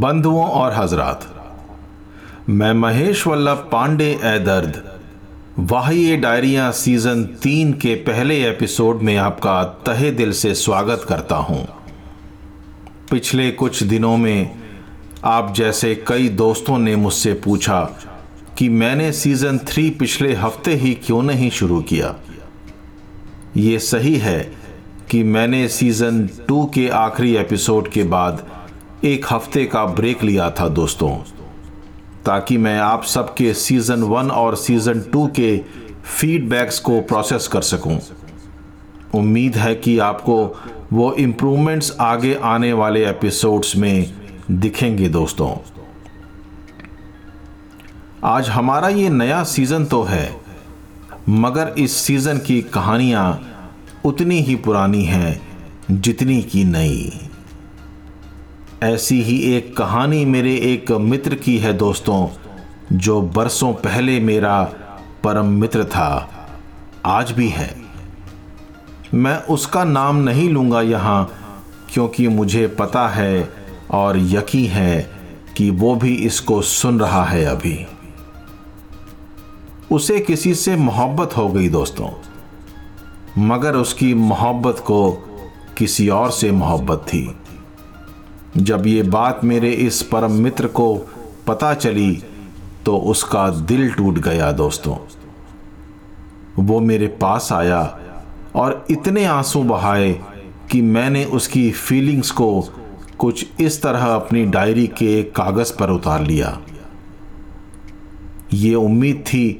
बंधुओं और हजरात। मैं महेश वल्लभ पांडे ए दर्द। वाहिए डायरिया सीज़न तीन के पहले एपिसोड में आपका तहे दिल से स्वागत करता हूँ। पिछले कुछ दिनों में आप जैसे कई दोस्तों ने मुझसे पूछा कि मैंने सीज़न थ्री पिछले हफ़्ते ही क्यों नहीं शुरू किया? ये सही है कि मैंने सीज़न टू के आखिरी एपिसोड के बाद एक हफ़्ते का ब्रेक लिया था, दोस्तों, ताकि मैं आप सबके सीज़न वन और सीज़न टू के फीडबैक्स को प्रोसेस कर सकूँ। उम्मीद है कि आपको वो इम्प्रूवमेंट्स आगे आने वाले एपिसोड्स में दिखेंगे, दोस्तों आज हमारा ये नया सीज़न तो है, मगर इस सीज़न की कहानियाँ उतनी ही पुरानी हैं जितनी की नई ऐसी ही एक कहानी मेरे एक मित्र की है दोस्तों, जो बरसों पहले मेरा परम मित्र था, आज भी है। मैं उसका नाम नहीं लूँगा यहाँ, क्योंकि मुझे पता है और यकीन है कि वो भी इसको सुन रहा है अभी। उसे किसी से मोहब्बत हो गई दोस्तों, मगर उसकी मोहब्बत को किसी और से मोहब्बत थी। जब ये बात मेरे इस परम मित्र को पता चली तो उसका दिल टूट गया दोस्तों। वो मेरे पास आया और इतने आँसू बहाए कि मैंने उसकी फीलिंग्स को कुछ इस तरह अपनी डायरी के कागज़ पर उतार लिया। ये उम्मीद थी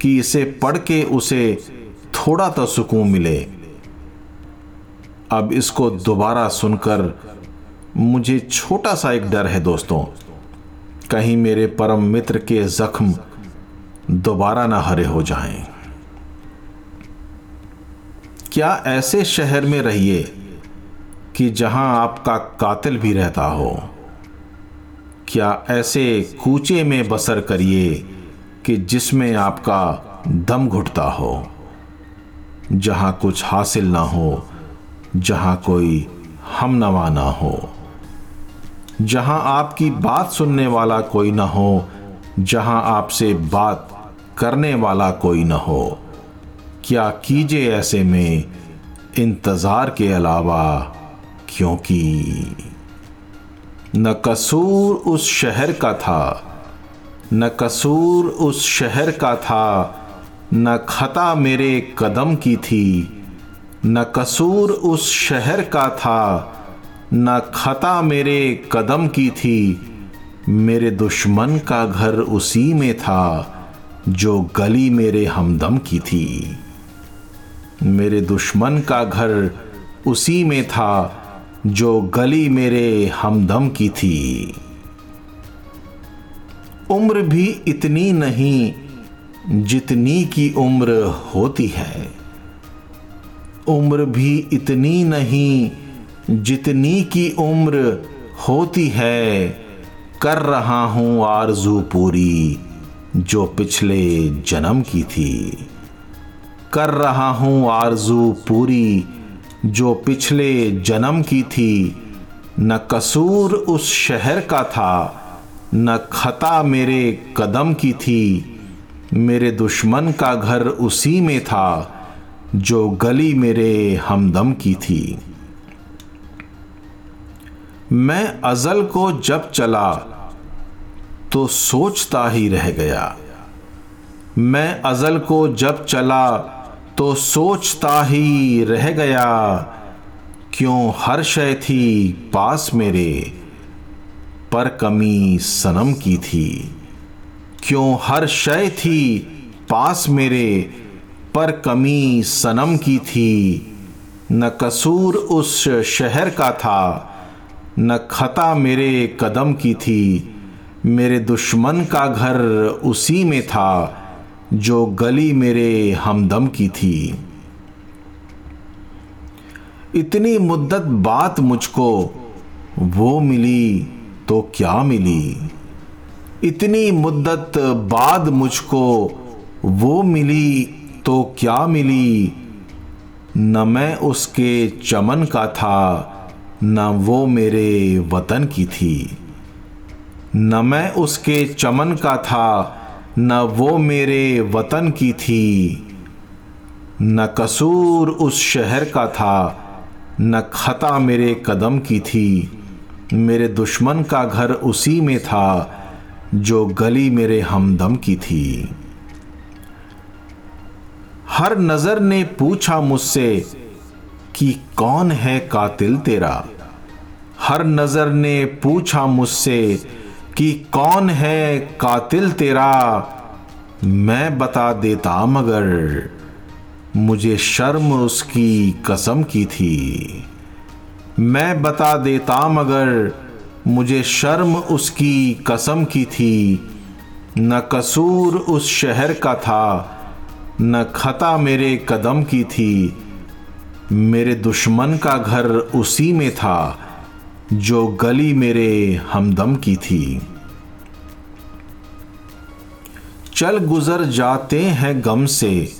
कि इसे पढ़ के उसे थोड़ा तो सुकून मिले। अब इसको दोबारा सुनकर मुझे छोटा सा एक डर है दोस्तों। कहीं मेरे परम मित्र के जख्म दोबारा ना हरे हो जाएँ। क्या ऐसे शहर में रहिए कि जहाँ आपका कातिल भी रहता हो? क्या ऐसे कूचे में बसर करिए कि जिसमें आपका दम घुटता हो? जहाँ कुछ हासिल ना हो, जहाँ कोई हम नवा ना हो। जहाँ आपकी बात सुनने वाला कोई ना हो, जहाँ आपसे बात करने वाला कोई ना हो। क्या कीजिए ऐसे में इंतज़ार के अलावा क्योंकि न कसूर उस शहर का था, न कसूर उस शहर का था, न खता मेरे कदम की थी, न कसूर उस शहर का था न खता मेरे कदम की थी, मेरे दुश्मन का घर उसी में था, जो गली मेरे हमदम की थी। मेरे दुश्मन का घर उसी में था, जो गली मेरे हमदम की थी। उम्र भी इतनी नहीं, जितनी की उम्र होती है। उम्र भी इतनी नहीं जितनी की उम्र होती है, कर रहा हूँ आरज़ू पूरी, जो पिछले जन्म की थी। कर रहा हूँ आरज़ू पूरी, जो पिछले जन्म की थी। न कसूर उस शहर का था, न खता मेरे कदम की थी। मेरे दुश्मन का घर उसी में था, जो गली मेरे हमदम की थी। मैं अजल को जब चला तो सोचता ही रह गया। मैं अजल को जब चला तो सोचता ही रह गया, क्यों हर शय थी पास मेरे, पर कमी सनम की थी। क्यों हर शय थी पास मेरे, पर कमी सनम की थी। न कसूर उस शहर का था न खता मेरे कदम की थी। मेरे दुश्मन का घर उसी में था, जो गली मेरे हमदम की थी। इतनी मुद्दत बात मुझको, वो मिली तो क्या मिली? इतनी मुद्दत बाद मुझको, वो मिली तो क्या मिली? न मैं उसके चमन का था न वो मेरे वतन की थी। न मैं उसके चमन का था, न वो मेरे वतन की थी। न कसूर उस शहर का था, न खता मेरे कदम की थी। मेरे दुश्मन का घर उसी में था, जो गली मेरे हमदम की थी। हर नज़र ने पूछा मुझसे कि कौन है कातिल तेरा? हर नज़र ने पूछा मुझसे कि कौन है कातिल तेरा? मैं बता देता मगर मुझे शर्म उसकी कसम की थी। मैं बता देता मगर मुझे शर्म उसकी कसम की थी। न कसूर उस शहर का था, न खता मेरे कदम की थी। मेरे दुश्मन का घर उसी में था, जो गली मेरे हमदम की थी। चल गुजर जाते हैं गम से,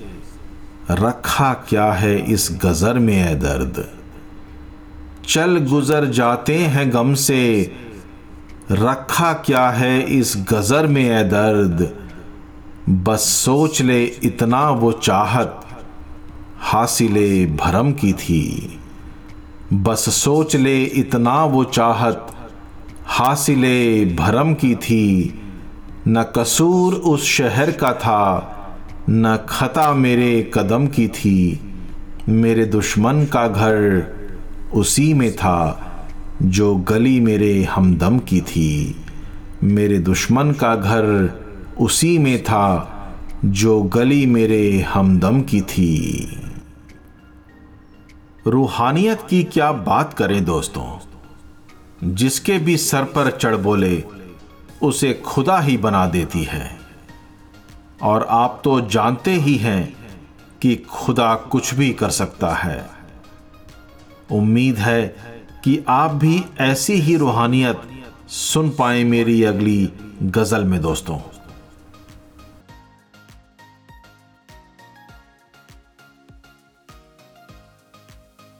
रखा क्या है इस गजर में है दर्द? चल गुजर जाते हैं गम से, रखा क्या है इस गजर में है दर्द? बस सोच ले इतना वो चाहत हासिले भरम की थी। बस सोच ले इतना वो चाहत, हासिले भरम की थी। न कसूर उस शहर का था, न खता मेरे कदम की थी। मेरे दुश्मन का घर उसी में था, जो गली मेरे हमदम की थी। मेरे दुश्मन का घर उसी में था, जो गली मेरे हमदम की थी। रूहानियत की क्या बात करें दोस्तों? जिसके भी सर पर चढ़ बोले, उसे खुदा ही बना देती है। और आप तो जानते ही हैं कि खुदा कुछ भी कर सकता है। उम्मीद है कि आप भी ऐसी ही रूहानियत सुन पाए मेरी अगली गज़ल में दोस्तों।